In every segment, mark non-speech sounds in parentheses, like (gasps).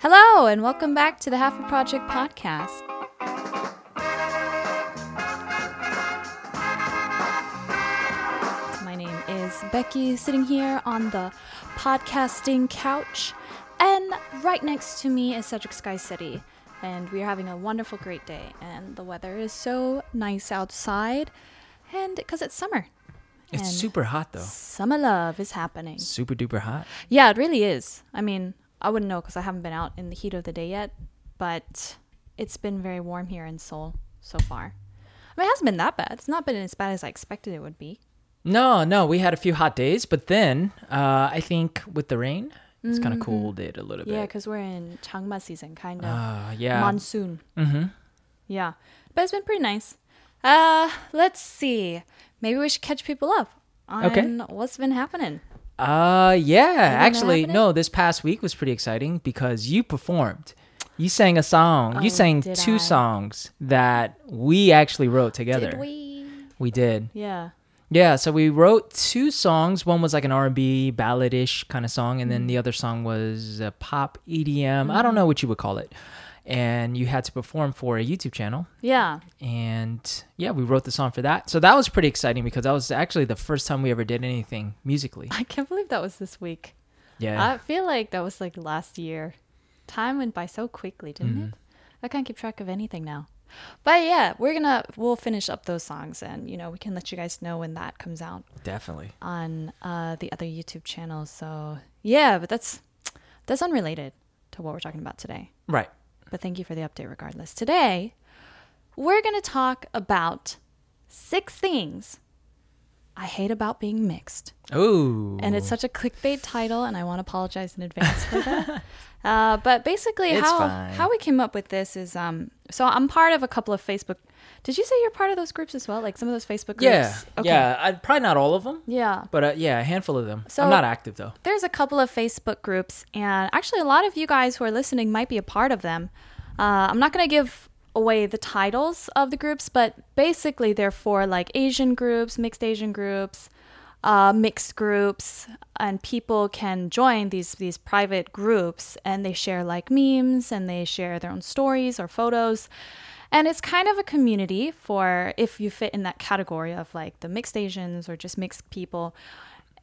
Hello, and welcome back to the Halfie Project podcast. My name is Becky, sitting here on the podcasting couch, and right next to me is Cedric Sky City. And we are having a wonderful, great day, and the weather is so nice outside, and because it's summer. It's super hot though. Summer love is happening. Super duper hot. Yeah, it really is. I mean, I wouldn't know because I haven't been out in the heat of the day yet, but it's been very warm here in Seoul so far. I mean, it hasn't been that bad. It's not been as bad as I expected it would be. No, no, we had a few hot days, but then uh, I think with the rain, it's kind of cooled it a little Mm-hmm. Yeah, because we're in Changma season, kind of Uh, yeah. monsoon. mm-hmm. Yeah, but it's been pretty nice. Uh, let's see. Maybe we should catch people up on Okay. what's been happening. Uh, yeah. Actually, happening? no. This past week was pretty exciting because you performed. You sang a song. Oh, you sang two I? songs that we actually wrote together. Did we? We did. Yeah. Yeah, so we wrote two songs. One was like an R&B balladish kind of song, and then the other song was a pop EDM. I don't know what you would call it. And you had to perform for a YouTube channel. Yeah. And yeah, we wrote the song for that. So that was pretty exciting because that was actually the first time we ever did anything musically. I can't believe that was this week. Yeah. I feel like that was like last year. Time went by so quickly, didn't Mm-hmm. it? I can't keep track of anything now. But yeah, we're gonna we'll finish up those songs and you know we can let you guys know when that comes out Definitely. on uh, the other YouTube channels. So yeah, but that's that's unrelated to what we're talking about today. Right. But thank you for the update regardless. Today, we're gonna talk about six things I hate about being mixed. Ooh. And it's such a clickbait title, and I want to apologize in advance for that. (laughs) uh, but basically, It's how fine. how we came up with this is um. So I'm part of a couple of Facebook. Did you say you're part of those groups as well? Like some of those Facebook groups? yeah. Yeah. I, probably not all of them, Yeah. but uh, yeah, a handful of them. So- I'm not active though. There's a couple of Facebook groups, and actually, a lot of you guys who are listening might be a part of them. Uh, I'm not going to give away the titles of the groups, but basically, they're for like Asian groups, mixed Asian groups, uh, mixed groups, and people can join these these private groups, and they share like memes, and they share their own stories or photos. And it's kind of a community for if you fit in that category of like the mixed Asians or just mixed people,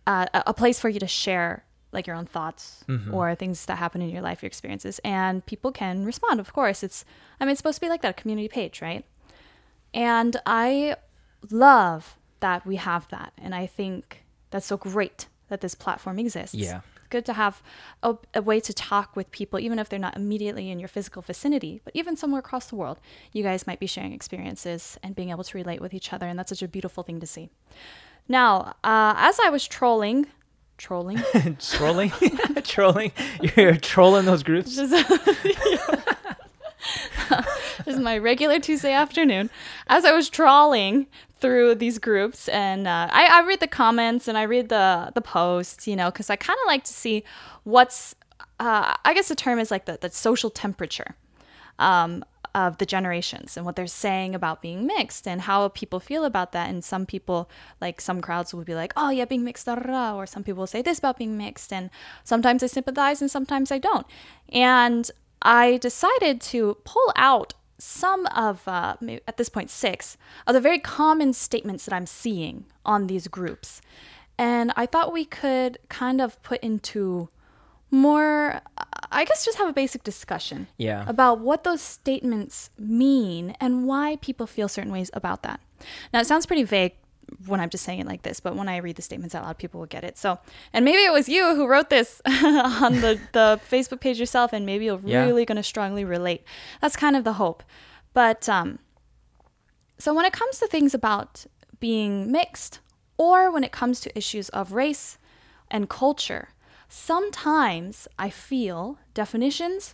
uh, a a place for you to share like your own thoughts or things that happen in your life, your experiences, and people can respond. Of course, it's I mean it's supposed to be like that, a community page, right? And I love that we have that, and I think that's so great that this platform exists. Yeah. It's good to have a, a way to talk with people, even if they're not immediately in your physical vicinity, but even somewhere across the world. You guys might be sharing experiences and being able to relate with each other, and that's such a beautiful thing to see. Now, uh, as I was trolling, trolling, (laughs) trolling, (laughs) trolling. You're trolling those groups. just, (laughs) this is my regular Tuesday afternoon. As I was trawling through these groups, and uh, I, I read the comments and I read the the posts, you know, because I kind of like to see what's, uh, I guess the term is like the, the social temperature. Um, of the generations and what they're saying about being mixed and how people feel about that. And some people, like some crowds, will be like, "Oh yeah, being mixed," da, da, da," or some people will say this about being mixed, and sometimes I sympathize and sometimes I don't. And I decided to pull out some of, uh, at this point, six of the very common statements that I'm seeing on these groups. And I thought we could kind of put into more, I guess, just have a basic discussion Yeah. about what those statements mean and why people feel certain ways about that. Now, it sounds pretty vague when I'm just saying it like this, but when I read the statements out loud, people will get it. So, and maybe it was you who wrote this (laughs) on the, the Facebook page yourself, and maybe you're Yeah. really going to strongly relate. That's kind of the hope. But, um, so when it comes to things about being mixed, or when it comes to issues of race and culture, sometimes I feel definitions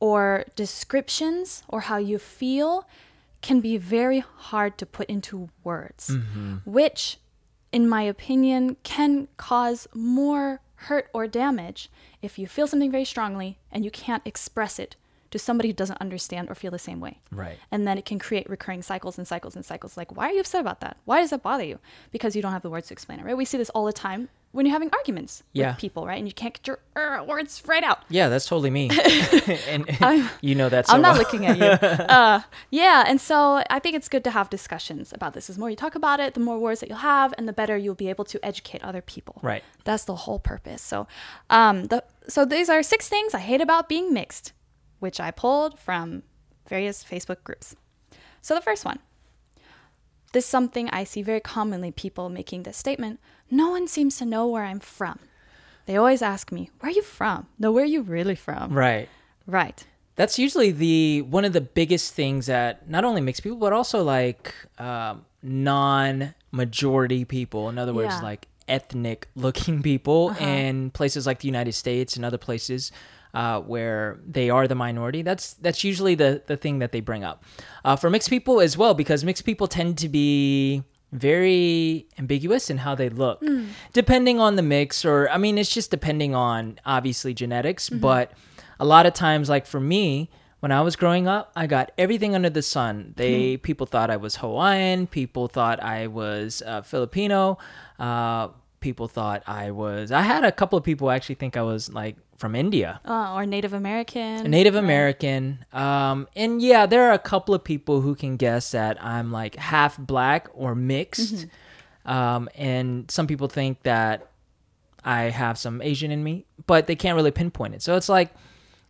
or descriptions or how you feel can be very hard to put into words, mm-hmm. which, in my opinion, can cause more hurt or damage if you feel something very strongly and you can't express it to somebody who doesn't understand or feel the same way. Right. And then it can create recurring cycles and cycles and cycles. Like, why are you upset about that? Why does that bother you? Because you don't have the words to explain it, right? We see this all the time when you're having arguments Yeah. with people, right? And you can't get your uh, words right out. Yeah, that's totally me. (laughs) (laughs) and I'm- (laughs) you know that so I'm not well. looking at you. Uh, yeah, and so I think it's good to have discussions about this. The more you talk about it, the more words that you'll have, and the better you'll be able to educate other people. Right. That's the whole purpose. So, um, the so these are six things I hate about being mixed, which I pulled from various Facebook groups. So the first one. This is something I see very commonly people making this statement. No one seems to know where I'm from. They always ask me, "Where are you from?" No, where are you really from? Right. Right. That's usually the one of the biggest things that not only makes people, but also like um, non-majority people. In other words, Yeah. like ethnic-looking people Uh-huh. in places like the United States and other places uh, where they are the minority. That's that's usually the the thing that they bring up. Uh, for mixed people as well, because mixed people tend to be very ambiguous in how they look depending on the mix or i mean it's just depending on obviously genetics but a lot of times like for me when i was growing up i got everything under the sun. They people thought i was hawaiian people thought i was uh, filipino uh, people thought i was i had a couple of people actually think i was like from india Uh, or Native American. Native American. Um, and yeah, there are a couple of people who can guess that I'm like half black or mixed. Um, and some people think that I have some Asian in me, but they can't really pinpoint it. So it's like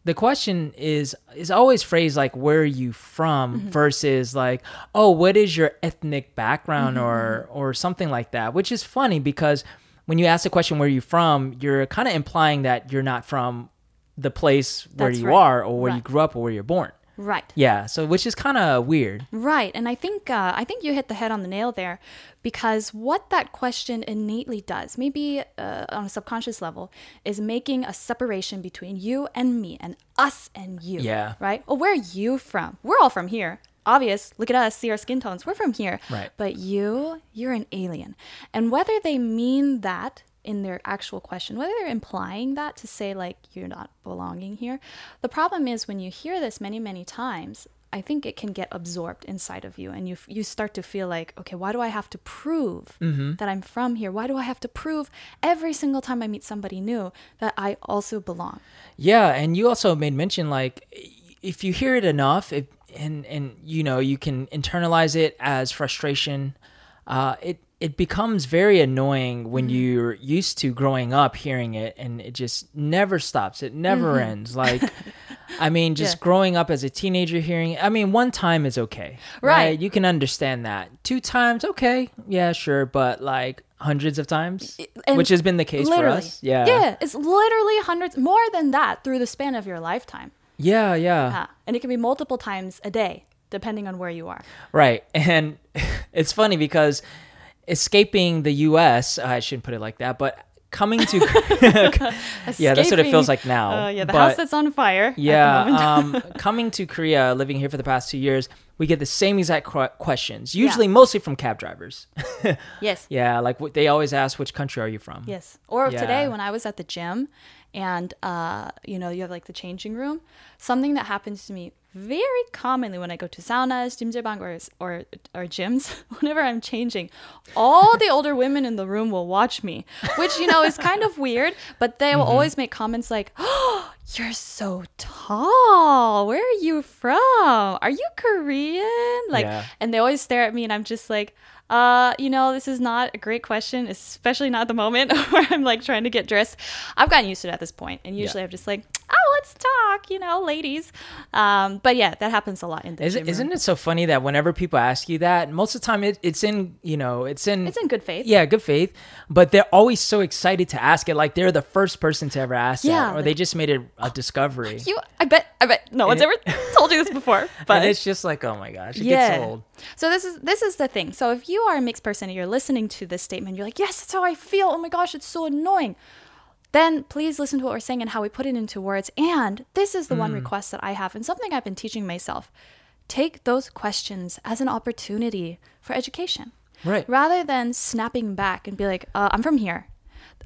the question is is always phrased like where are you from versus like oh what is your ethnic background or or something like that, which is funny because when you ask the question where are you from, you're kind of implying that you're not from the place where That's you right. are or where you grew up or where you're born. Right. Yeah, so which is kind of weird. Right. And I think uh, I think you hit the head on the nail there because what that question innately does, maybe uh, on a subconscious level, is making a separation between you and me and us and you. Yeah. Right? Well, where are you from? We're all from here. Obvious. Look at us, see our skin tones. We're from here. Right. But you, you're an alien. And whether they mean that in their actual question, whether they're implying that to say, like, you're not belonging here, the problem is when you hear this many, many times, I think it can get absorbed inside of you, and you you start to feel like, okay, why do I have to prove mm-hmm. that I'm from here? Why do I have to prove every single time I meet somebody new that I also belong? Yeah, and you also made mention like if you hear it enough, if, and and you know you can internalize it as frustration. Uh, it it becomes very annoying when Mm-hmm. you're used to growing up hearing it, and it just never stops. It never ends. Like, (laughs) I mean, just Mm-hmm. Yeah. growing up as a teenager hearing. it- I mean, one time is okay, Right. You can understand that. Two times, okay, yeah, sure, but like hundreds of times, and which has been the case for us. Yeah, yeah, it's literally hundreds more than that through the span of your lifetime. Yeah, yeah. Yeah. And it can be multiple times a day, depending on where you are. Right. (laughs) And (laughs) it's funny because escaping the US, I shouldn't put it like that, but coming to (laughs) (laughs) Yeah, that's what it feels like now. Uh, yeah, the But- house that's on fire. at the Yeah, um, (laughs) coming to Korea, living here for the past two years, we get the same exact qu- questions, usually mostly from cab drivers. yes. yeah, like wh- they always ask, "Which country are you from?" Yes. Or Yeah. today when I was at the gym and uh, you know, you have like the changing room, something that happens to me very commonly when I go to saunas, jjimjilbang or or or gyms, (laughs) whenever I'm changing, all the older women in the room will watch me, which you know is kind of weird, but they will always make comments like, "Oh, you're so tall. Where are you from? Are you Korean?" Like Yeah. and they always stare at me and I'm just like, uh, you know, this is not a great question, especially not at the moment (laughs) where I'm like trying to get dressed. I've gotten used to it at this point, and usually I'm just like, oh, let's talk, you know, ladies. Um, but yeah, that happens a lot in the Is, isn't it so funny that whenever people ask you that, most of the time it, it's in, you know, it's in It's in good faith. Yeah, good faith. But they're always so excited to ask it, like they're the first person to ever ask Yeah, that, or they just made it a discovery. You, I bet, I bet no one's it- ever (laughs) told you this before, but and it's just like, oh my gosh, it yeah. gets old. So this is this is the thing. So if you are a mixed person and you're listening to this statement, you're like, yes, that's how I feel. Oh my gosh, it's so annoying. Then please listen to what we're saying and how we put it into words. And this is the one request that I have, and something I've been teaching myself. Take those questions as an opportunity for education. Right. Rather than snapping back and be like, uh, I'm from here.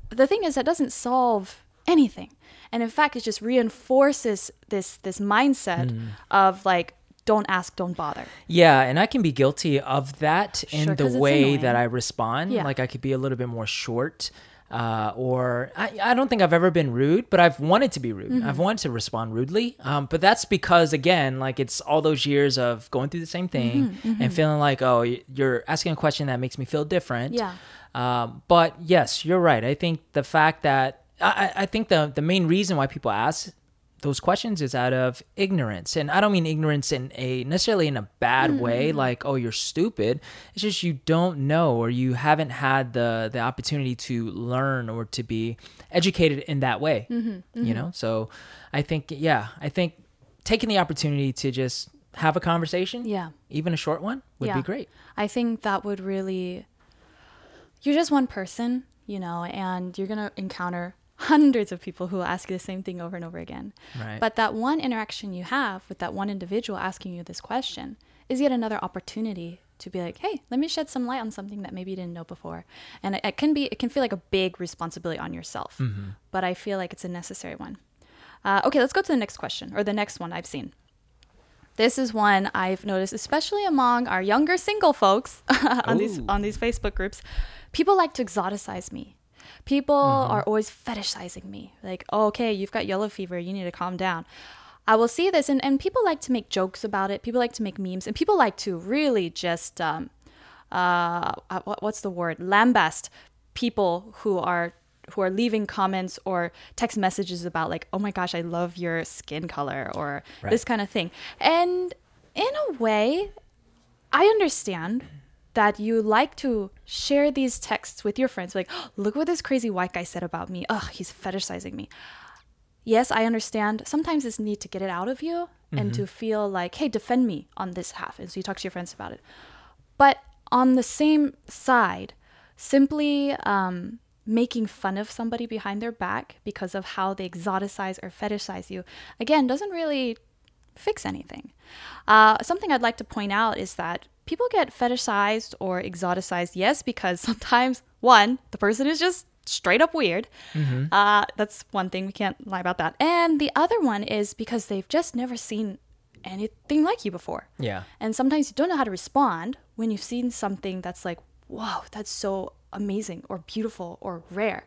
The thing is, that doesn't solve anything. And in fact, it just reinforces this this mindset Hmm. of like, don't ask, don't bother. Yeah, and I can be guilty of that in Sure, the way that I respond. Yeah. Like I could be a little bit more short. Uh, or I, I don't think I've ever been rude, but I've wanted to be rude. I've wanted to respond rudely. Um, but that's because, again, like it's all those years of going through the same thing and feeling like, oh, you're asking a question that makes me feel different. Yeah. Um, but yes, you're right. I think the fact that I, I I think the the main reason why people ask those questions is out of ignorance, and I don't mean ignorance in a necessarily in a bad way, mm-hmm. like oh you're stupid. It's just you don't know or you haven't had the the opportunity to learn or to be educated in that way. Mm-hmm. Mm-hmm. You know, so I think yeah, I think taking the opportunity to just have a conversation, Yeah. even a short one, would Yeah. be great. I think that would really. You're just one person, you know, and you're going to encounter hundreds of people who will ask you the same thing over and over again. Right. But that one interaction you have with that one individual asking you this question is yet another opportunity to be like, hey, let me shed some light on something that maybe you didn't know before. And it, it can be, it can feel like a big responsibility on yourself, but I feel like it's a necessary one. Uh, okay, let's go to the next question or the next one I've seen. This is one I've noticed, especially among our younger single folks (laughs) on these on these Facebook groups. People like to exoticize me. People are always fetishizing me. Like, oh, okay, you've got yellow fever. You need to calm down. I will see this, and, and people like to make jokes about it. People like to make memes, and people like to really just, um, uh, uh, what, what's the word? Lambast people who are who are leaving comments or text messages about like, oh my gosh, I love your skin color or Right. this kind of thing. And in a way, I understand that you like to share these texts with your friends, like, (gasps) look what this crazy white guy said about me. Ugh, he's fetishizing me. Yes, I understand. Sometimes it's need to get it out of you and to feel like, hey, defend me on this half. And so you talk to your friends about it. But on the same side, simply um, making fun of somebody behind their back because of how they exoticize or fetishize you, again, doesn't really fix anything. Uh, something I'd like to point out is that people get fetishized or exoticized, yes, because (laughs) sometimes, one, the person is just straight up weird. Uh, that's one thing. We can't lie about that. And the other one is because they've just never seen anything like you before. Yeah. And sometimes you don't know how to respond when you've seen something that's like, wow, that's so amazing or beautiful or rare.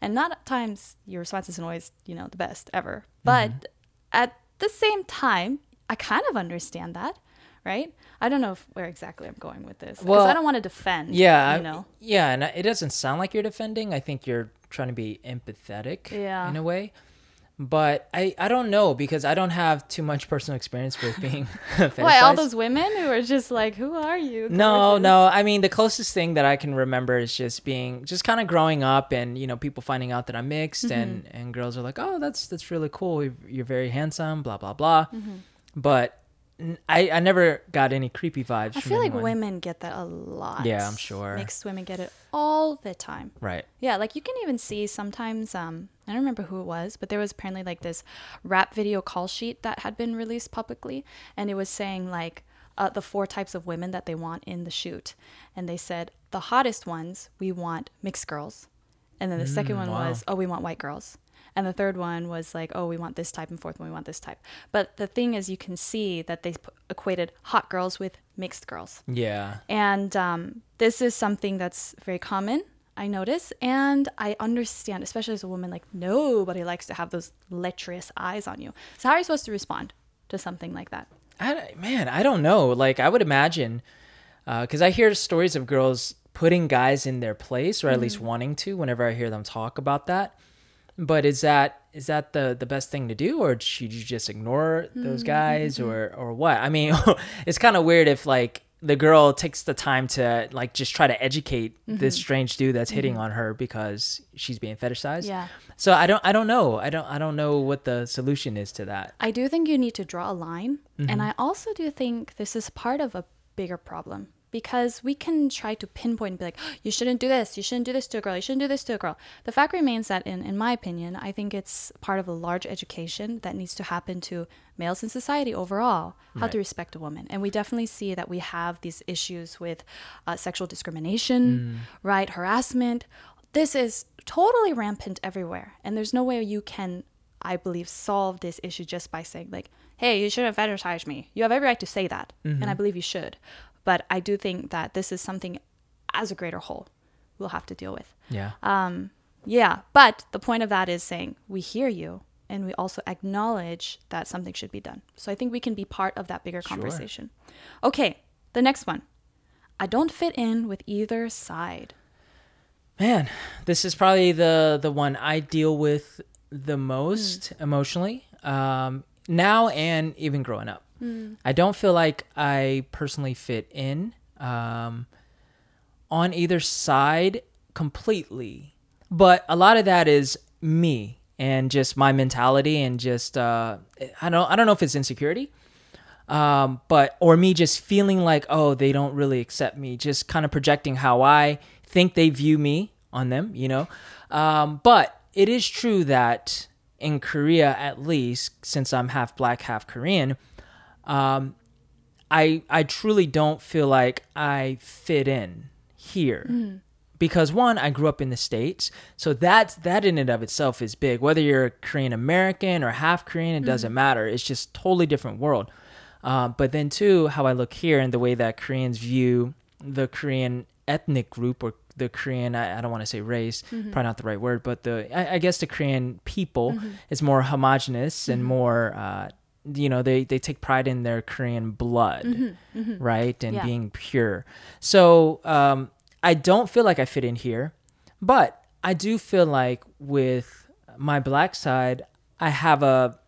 And not at times your response isn't always, you know, the best ever. But at the same time, I kind of understand that, right? I don't know if, where exactly I'm going with this. Because Well, I don't want to defend. Yeah, You I- know? yeah, and it doesn't sound like you're defending. I think you're trying to be empathetic, Yeah. in a way. But I, I don't know because I don't have too much personal experience with being (laughs) (laughs) Why, all those women who are just like, who are you? No, gorgeous?" no. I mean, the closest thing that I can remember is just being, just kind of growing up, and you know, people finding out that I'm mixed, and Mm-hmm. and girls are like, "Oh, that's that's really cool. You're, you're very handsome." Blah blah blah. Mm-hmm. But I I never got any creepy vibes. I feel like anyone. women get that a lot. Yeah, I'm sure. Mixed women get it all the time. Right. Yeah, like you can even see sometimes um I don't remember who it was, but there was apparently like this rap video call sheet that had been released publicly and it was saying like uh, the four types of women that they want in the shoot. And they said the hottest ones, we want mixed girls. And then the second one Mm, wow. was, oh, we want white girls. And the third one was like, oh, we want this type, and fourth one, we want this type. But the thing is, you can see that they p- equated hot girls with mixed girls. Yeah. And um, this is something that's very common, I notice. And I understand, especially as a woman, like nobody likes to have those lecherous eyes on you. So, how are you supposed to respond to something like that? I, man, I don't know. Like, I would imagine, uh, because I hear stories of girls putting guys in their place, or at least mm-hmm. wanting to, whenever I hear them talk about that. But is that is that the the best thing to do, or should you just ignore those mm-hmm, guys, mm-hmm. or or what? I mean, (laughs) it's kind of weird if like the girl takes the time to like just try to educate this mm-hmm. strange dude that's hitting mm-hmm. on her because she's being fetishized. Yeah. So I don't I don't know. I don't I don't know what the solution is to that. I do think you need to draw a line. And mm-hmm. I also do think this is part of a bigger problem because we can try to pinpoint and be like, (gasps) you shouldn't do this, you shouldn't do this to a girl, you shouldn't do this to a girl. The fact remains that, in, in my opinion, I think it's part of a large education that needs to happen to males in society overall, how to respect a woman. And we definitely see that we have these issues with uh, sexual discrimination, right? Harassment. This is totally rampant everywhere. And there's no way you can I believe, solve this issue just by saying, like, hey, you shouldn't fetishize me. You have every right to say that. And I believe you should. But I do think that this is something as a greater whole we'll have to deal with. Yeah. Um, Yeah, but the point of that is saying we hear you and we also acknowledge that something should be done. So I think we can be part of that bigger Sure. conversation. Okay, the next one. I don't fit in with either side. Man, this is probably the the one I deal with the most emotionally. Um, now and even growing up, I don't feel like I personally fit in um, on either side completely. But a lot of that is me and just my mentality and just uh, I don't I don't know if it's insecurity um, but or me just feeling like oh they don't really accept me just kind of projecting how i think they view me on them you know um, but it is true that in korea at least since i'm half black half korean um, i i truly don't feel like i fit in here because one i grew up in the states so that's that in and of itself is big. Whether you're a korean american or half korean it doesn't matter. It's just totally different world. Uh, but then two how i look here and the way that koreans view the korean ethnic group or the korean i, I don't want to say race probably not the right word but the i, I guess the korean people is more homogenous and more uh, you know they, they take pride in their korean blood right and Yeah. being pure so um, i don't feel like i fit in here but i do feel like with my black side i have a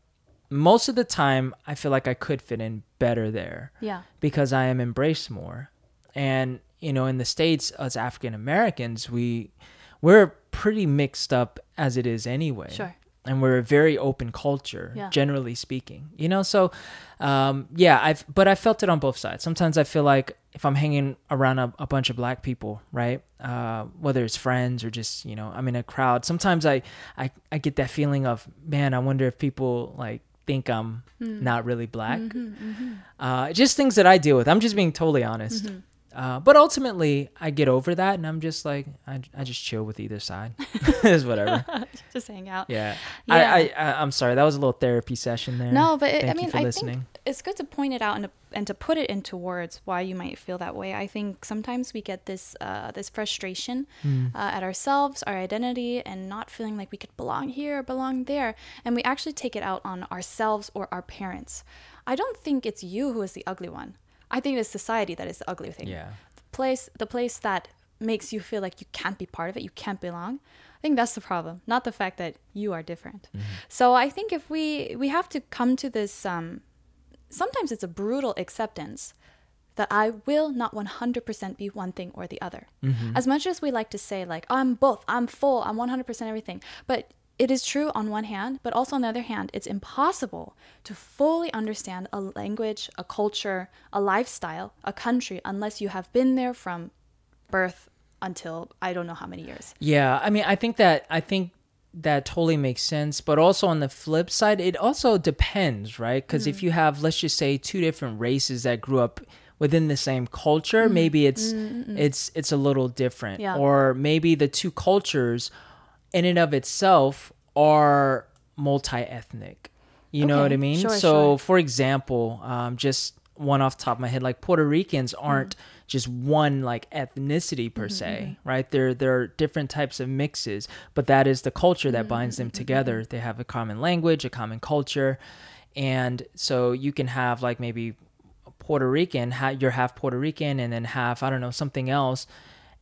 most of the time i feel like i could fit in better there Yeah. because I am embraced more. And you know, in the states, as African Americans, we we're pretty mixed up as it is anyway. Sure. And we're a very open culture, Yeah. generally speaking. You know, so um, yeah, I've but I felt it on both sides. Sometimes I feel like if I'm hanging around a, a bunch of black people, right, uh, whether it's friends or just you know I'm in a crowd, sometimes I I, I get that feeling of man, I wonder if people like think I'm not really black. Uh, just things that I deal with. I'm just being totally honest. Uh, but ultimately, I get over that, and I'm just like, I, I just chill with either side. (laughs) it's whatever. (laughs) Just hang out. Yeah. Yeah. I, I, I'm sorry. That was a little therapy session there. No, but it, I mean, I listening. think it's good to point it out and to, and to put it into words why you might feel that way. I think sometimes we get this uh, this frustration Hmm. uh, at ourselves, our identity, and not feeling like we could belong here or belong there, and we actually take it out on ourselves or our parents. I don't think it's you who is the ugly one. I think it's society that is the ugly thing. Yeah. The place, the place that makes you feel like you can't be part of it, you can't belong. I think that's the problem, not the fact that you are different. So I think if we we have to come to this um, sometimes it's a brutal acceptance that I will not 100% be one thing or the other. As much as we like to say, like, I'm both, I'm full, I'm 100% everything, but it is true on one hand, but also on the other hand, it's impossible to fully understand a language, a culture, a lifestyle, a country, unless you have been there from birth until I don't know how many years. Yeah, I mean, I think that I think that totally makes sense, but also on the flip side, it also depends, right? Because Mm-hmm. if you have, let's just say, two different races that grew up within the same culture, Mm-hmm. maybe it's it's it's a little different, Yeah. or maybe the two cultures, in and of itself, are multi-ethnic. You know what I mean? sure, so, sure. for example, um, just one off the top of my head, like Puerto Ricans mm-hmm. aren't just one like ethnicity per mm-hmm, se, mm-hmm. right? There there are different types of mixes, but that is the culture that binds them together. They have a common language, a common culture, and so you can have like maybe Puerto Rican, ha- you're half Puerto Rican, and then half I don't know something else.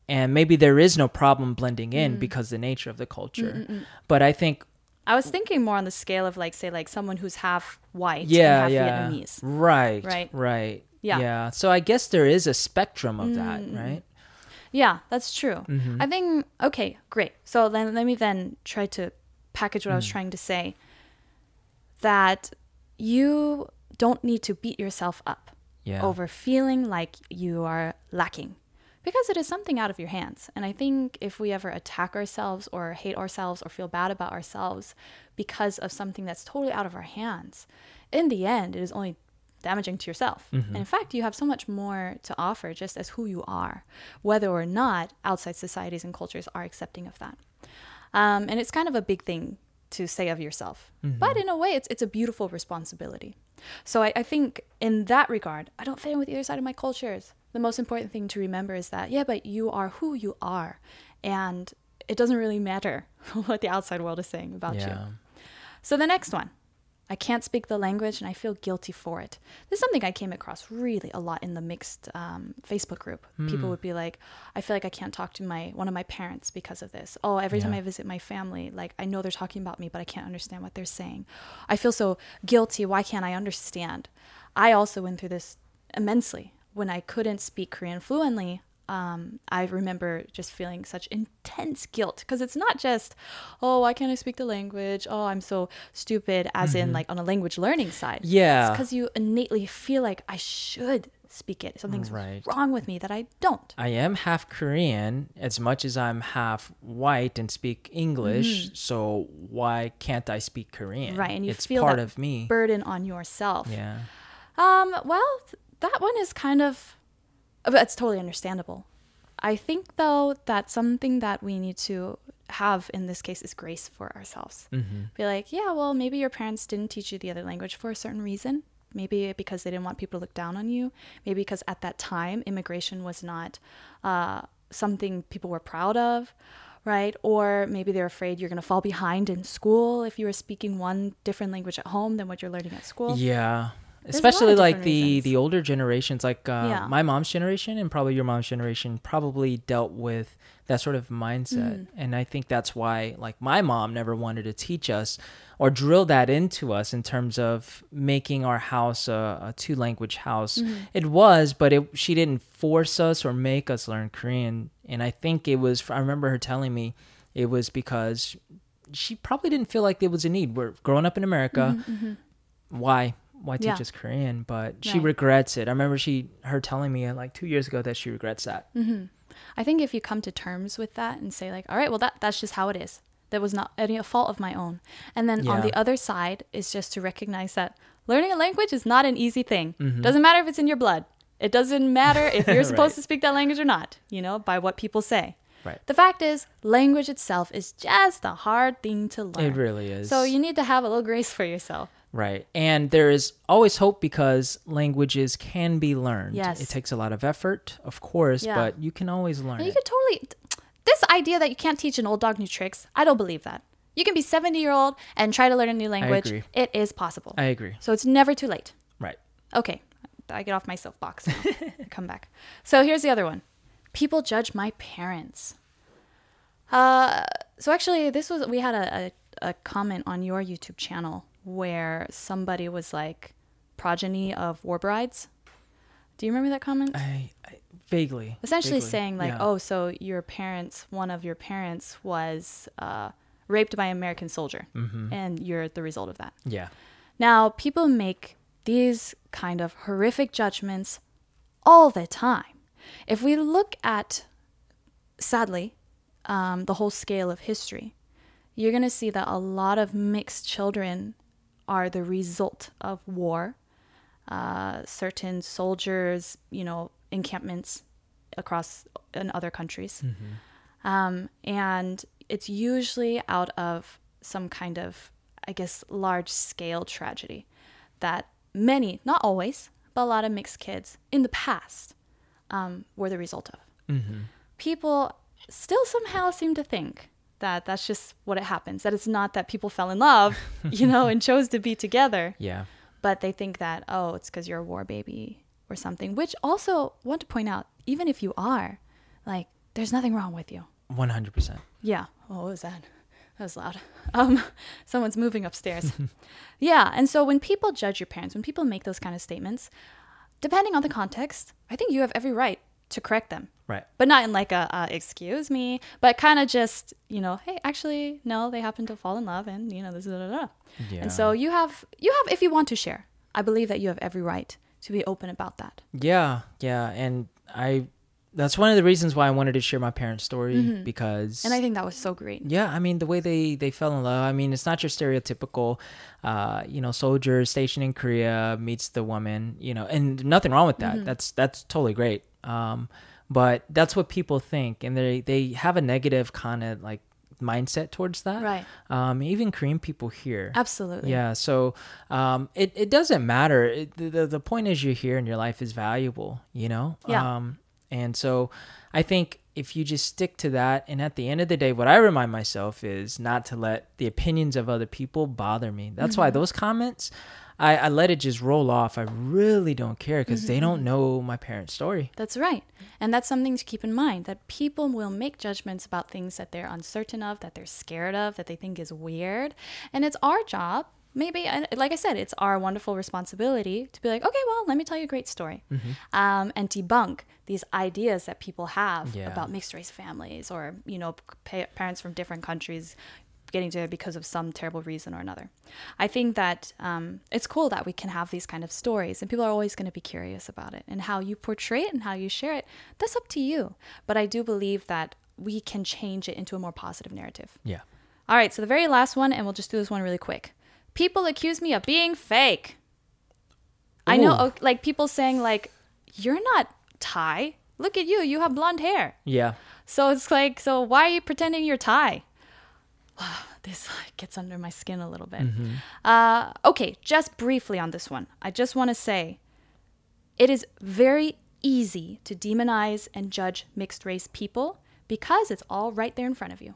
And maybe there is no problem blending in mm. because the nature of the culture. Mm, mm, but I think I was thinking more on the scale of like, say, like someone who's half white yeah, and half yeah. Vietnamese. Right. Right. Right. Yeah. Mm. Yeah. So I guess there is a spectrum of that, right? Yeah, that's true. Mm-hmm. I think okay, great. So then let me then try to package what I was trying to say. That you don't need to beat yourself up Yeah. over feeling like you are lacking because it is something out of your hands. And I think if we ever attack ourselves or hate ourselves or feel bad about ourselves because of something that's totally out of our hands, in the end, it is only damaging to yourself. And in fact, you have so much more to offer just as who you are, whether or not outside societies and cultures are accepting of that. Um, and it's kind of a big thing to say of yourself. But in a way, it's, it's a beautiful responsibility. So I, I think in that regard, I don't fit in with either side of my cultures. The most important thing to remember is that, yeah, but you are who you are. And it doesn't really matter (laughs) what the outside world is saying about you. So the next one, I can't speak the language and I feel guilty for it. This is something I came across really a lot in the mixed um, Facebook group. Hmm. People would be like, "I feel like I can't talk to my one of my parents because of this." Oh, every time I visit my family, like I know they're talking about me, but I can't understand what they're saying. I feel so guilty. Why can't I understand? I also went through this immensely when I couldn't speak Korean fluently. Um, I remember just feeling such intense guilt because it's not just, oh, why can't I speak the language? Oh, I'm so stupid, as in like on a language learning side. Mm-hmm. Yeah. because you innately feel like I should speak it. Something's Right. wrong with me that I don't. I am half Korean as much as I'm half white and speak English. So why can't I speak Korean? Mm-hmm. Right, and you it's feel part that of me. Burden on yourself. yeah. Um, well, that one is kind of, uh, but it's totally understandable. I think though that something that we need to have in this case is grace for ourselves. Mm-hmm. Be like, yeah, well, maybe your parents didn't teach you the other language for a certain reason. Maybe because they didn't want people to look down on you. Maybe because at that time immigration was not uh, something people were proud of, right? Or maybe they're afraid you're going to fall behind in school if you were speaking one different language at home than what you're learning at school. Yeah. Especially like the reasons. the older generations, like uh, Yeah. my mom's generation and probably your mom's generation, probably dealt with that sort of mindset, Mm. and I think that's why, like, my mom never wanted to teach us or drill that into us in terms of making our house a, a two language house. Mm-hmm. It was, but it she didn't force us or make us learn Korean, and I think it was. I remember her telling me it was because she probably didn't feel like there was a need. We're growing up in America why why teach Yeah. us Korean? But she Right. regrets it. I remember she her telling me like two years ago that she regrets that. I think if you come to terms with that and say like, all right, well that that's just how it is. That was not any fault of my own. And then on the other side is just to recognize that learning a language is not an easy thing. Mm-hmm. Doesn't matter if it's in your blood. It doesn't matter (laughs) if you're supposed Right. to speak that language or not, you know, by what people say. Right. The fact is, language itself is just a hard thing to learn. It really is. So you need to have a little grace for yourself. Right. And there is always hope because languages can be learned. Yes. It takes a lot of effort, of course, Yeah. but you can always learn You it. could totally. This idea that you can't teach an old dog new tricks, I don't believe that. You can be 70 year old and try to learn a new language. agree. It is possible. I agree. so it's never too late. Right. Okay, I get off my soapbox now. (laughs) Come back. So here's the other one. People judge my parents. Uh, so actually, this was we had a, a, a comment on your YouTube channel where somebody was like progeny of war brides. Do you remember that comment? I, I vaguely. Essentially vaguely, saying like, yeah. oh, so your parents, one of your parents was uh, raped by an American soldier, Mm-hmm. and you're the result of that. Yeah. Now, people make these kind of horrific judgments all the time. If we look at, sadly, um, the whole scale of history, you're going to see that a lot of mixed children are the result of war. Uh, certain soldiers, you know, encampments across in other countries. Um, and it's usually out of some kind of, I guess, large scale tragedy that many, not always, but a lot of mixed kids in the past um, were the result of. Mm-hmm. People still somehow seem to think that that's just what it happens, that it's not that people fell in love, (laughs) you know, and chose to be together, Yeah. but they think that, oh, it's because you're a war baby or something, which also want to point out, even if you are, like, there's nothing wrong with you. One hundred percent. Yeah. Oh, what was that? That was loud. Um, (laughs) someone's moving upstairs. (laughs) yeah. And so when people judge your parents, when people make those kind of statements, depending on the context, I think you have every right to correct them. Right. But not in like a uh, excuse me, but kind of just you know, hey, actually, no, they happen to fall in love, and you know, this is da, da, da. Yeah. And so you have you have if you want to share, I believe that you have every right to be open about that. Yeah, yeah, and I that's one of the reasons why I wanted to share my parents' story because Mm-hmm. And I think that was so great. yeah, I mean the way they they fell in love. I mean it's not your stereotypical, uh, you know, soldier stationed in Korea meets the woman, you know, and nothing wrong with Mm-hmm. that. That's that's totally great. Um, but that's what people think, and they they have a negative kind of like mindset towards that. Right. Um, even Korean people here. Absolutely. Yeah, so um, it it doesn't matter. It, the, the point is you're here and your life is valuable, you know. Yeah. Um, and so I think if you just stick to that, and at the end of the day, what I remind myself is not to let the opinions of other people bother me. That's Mm-hmm. why those comments, I, I let it just roll off. I really don't care because they Mm-hmm. don't know my parents' story. That's right. And that's something to keep in mind that people will make judgments about things that they're uncertain of, that they're scared of, that they think is weird. And it's our job, maybe, like I said, it's our wonderful responsibility to be like, okay, well, let me tell you a great story um, and debunk these ideas that people have Yeah. about mixed race families or, you know, pa- parents from different countries getting together because of some terrible reason or another. I think that um, it's cool that we can have these kind of stories, and people are always going to be curious about it. And how you portray it and how you share it, that's up to you. But I do believe that we can change it into a more positive narrative. Yeah. All right, so the very last one, and we'll just do this one really quick. People accuse me of being fake. I know, like people saying, like, you're not Thai. Look at you, you have blonde hair. Yeah. So it's like, so why are you pretending you're Thai? (sighs) this gets under my skin a little bit. Uh, okay, just briefly on this one. I just want to say it is very easy to demonize and judge mixed race people because it's all right there in front of you.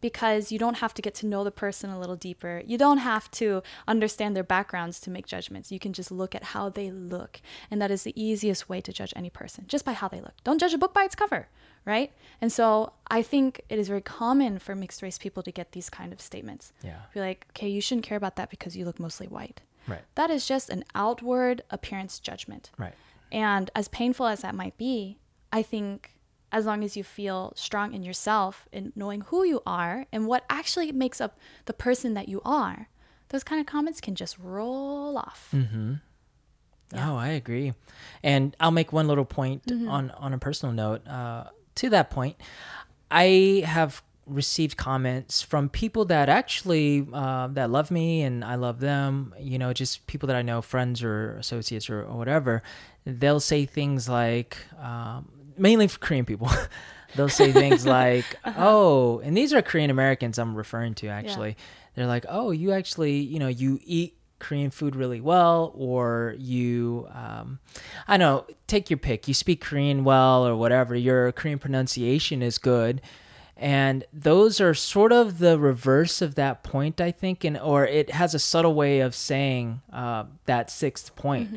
Because you don't have to get to know the person a little deeper. You don't have to understand their backgrounds to make judgments. You can just look at how they look. And that is the easiest way to judge any person, just by how they look. Don't judge a book by its cover, right? And so I think it is very common for mixed race people to get these kind of statements. Yeah. Be like, okay, you shouldn't care about that because you look mostly white. Right. That is just an outward appearance judgment. Right. And as painful as that might be, I think as long as you feel strong in yourself in knowing who you are and what actually makes up the person that you are, those kind of comments can just roll off. Oh, I agree. And I'll make one little point Mm-hmm. on on a personal note. Uh, to that point, I have received comments from people that actually uh, that love me and I love them. You know, just people that I know, friends or associates or, or whatever. They'll say things like, um, mainly for Korean people. (laughs) They'll say things (laughs) like, "Oh," and these are Korean Americans I'm referring to actually. They're like, "Oh, you actually, you know, you eat Korean food really well, or you, um, I don't know, take your pick. You speak Korean well, or whatever. Your Korean pronunciation is good." And those are sort of the reverse of that point, I think, and or it has a subtle way of saying uh, that sixth point.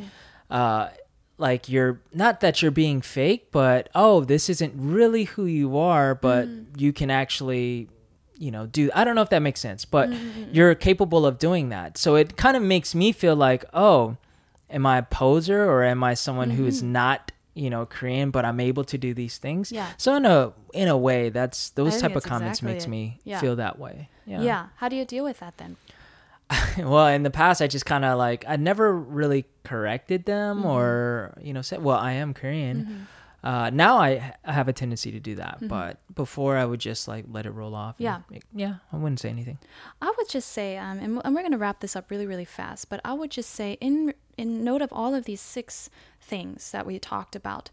Uh, like you're not that you're being fake, but oh, this isn't really who you are, but you can actually, you know, do. I don't know if that makes sense, but mm-hmm. you're capable of doing that. So it kind of makes me feel like, oh, am I a poser or am I someone who's mm-hmm. not, you know, Korean, but I'm able to do these things? Yeah. So in a in a way, that's those type of comments exactly makes it. me Yeah. feel that way. Yeah. How do you deal with that then? (laughs) well in the past i just kind of like i never really corrected them Mm-hmm. or you know said well i am korean mm-hmm. Uh, now I, I have a tendency to do that but before i would just like let it roll off Mm-hmm. Yeah. make- yeah i wouldn't say anything I would just say, um, and, and we're going to wrap this up really, really fast, but I would just say, in in note of all of these six things that we talked about,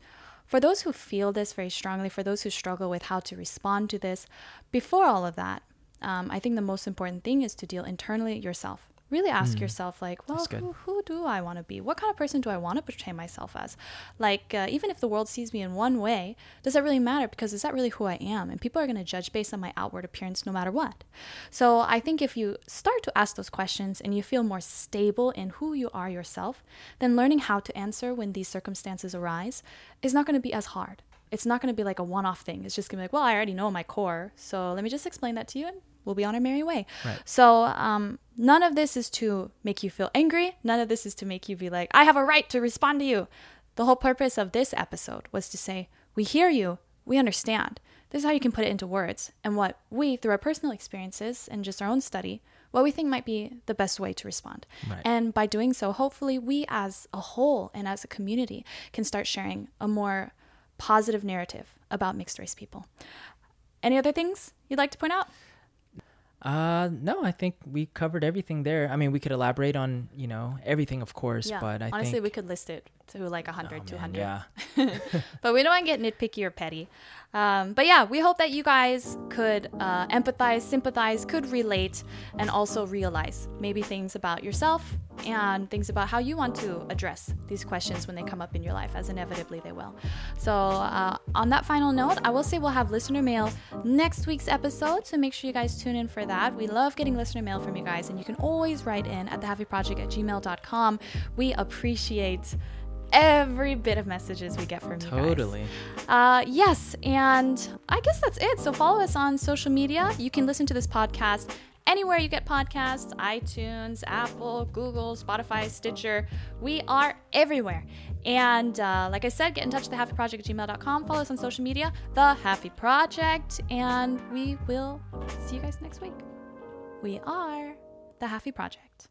for those who feel this very strongly, for those who struggle with how to respond to this, before all of that, um, I think the most important thing is to deal internally yourself. Really ask yourself, like, well, who, who do I want to be? What kind of person do I want to portray myself as? Like, uh, even if the world sees me in one way, does that really matter? Because is that really who I am? And people are going to judge based on my outward appearance no matter what. So I think if you start to ask those questions and you feel more stable in who you are yourself, then learning how to answer when these circumstances arise is not going to be as hard. It's not going to be like a one off thing. It's just going to be like, well, I already know my core. So let me just explain that to you and we'll be on our merry way. Right. So um, none of this is to make you feel angry. None of this is to make you be like, I have a right to respond to you. The whole purpose of this episode was to say, we hear you, we understand. This is how you can put it into words and what we, through our personal experiences and just our own study, what we think might be the best way to respond. Right. And by doing so, hopefully, we as a whole and as a community can start sharing a more positive narrative about mixed race people. Any other things you'd like to point out? Uh no i think we covered everything there i mean we could elaborate on you know everything of course but i honestly, think we could list it to like 100, Oh, man, 200. yeah (laughs) but we don't want to get nitpicky or petty. Um, but yeah, we hope that you guys could uh, empathize, sympathize, could relate, and also realize maybe things about yourself and things about how you want to address these questions when they come up in your life, as inevitably they will. So, uh, on that final note, I will say we'll have listener mail next week's episode, so make sure you guys tune in for that. We love getting listener mail from you guys, and you can always write in at thehalfieproject at gmail.com. We appreciate every bit of messages we get from you guys. Totally. Uh, yes, and I guess that's it. So follow us on social media. You can listen to this podcast anywhere you get podcasts iTunes, Apple, Google, Spotify, Stitcher. We are everywhere. And uh, like I said, get in touch with the Halfie Project at gmail.com. Follow us on social media, The Halfie Project. And we will see you guys next week. We are The Halfie Project.